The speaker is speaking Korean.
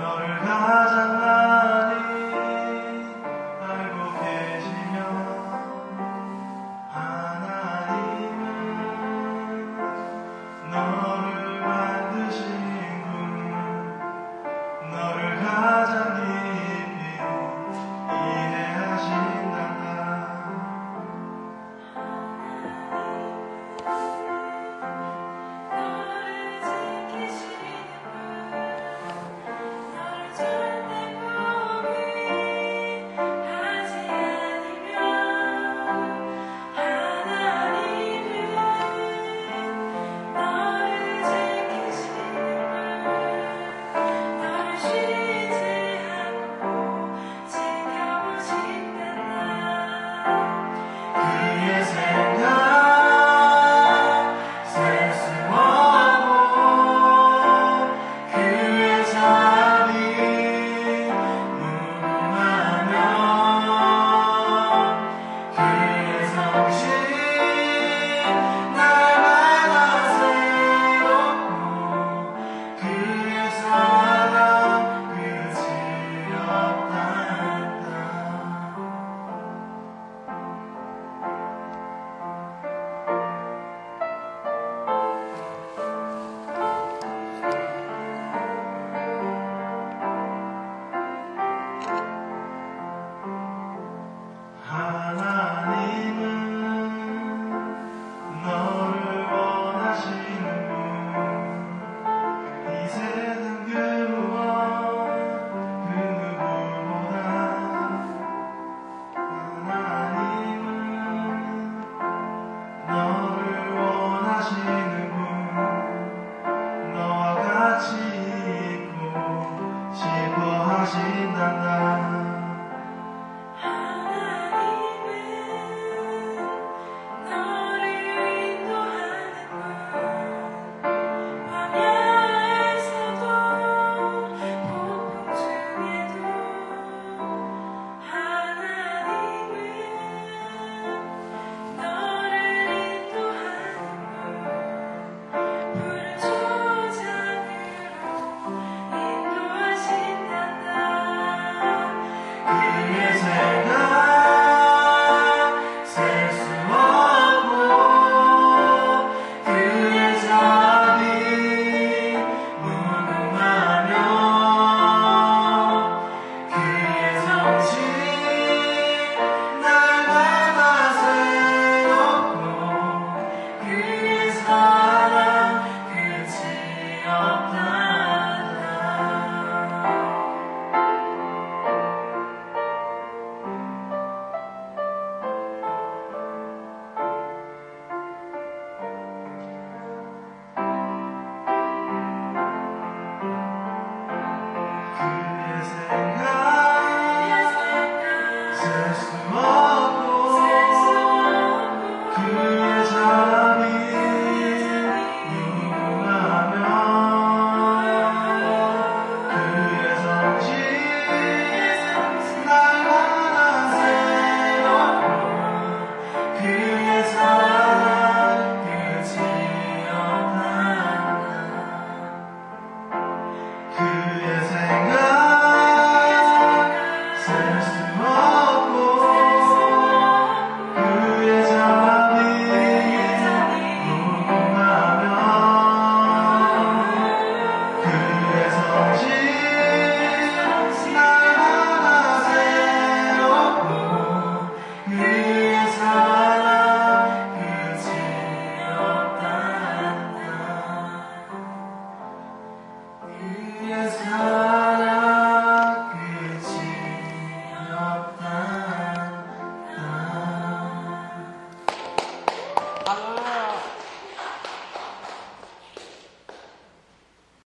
널 가장 margem da Jesus, my.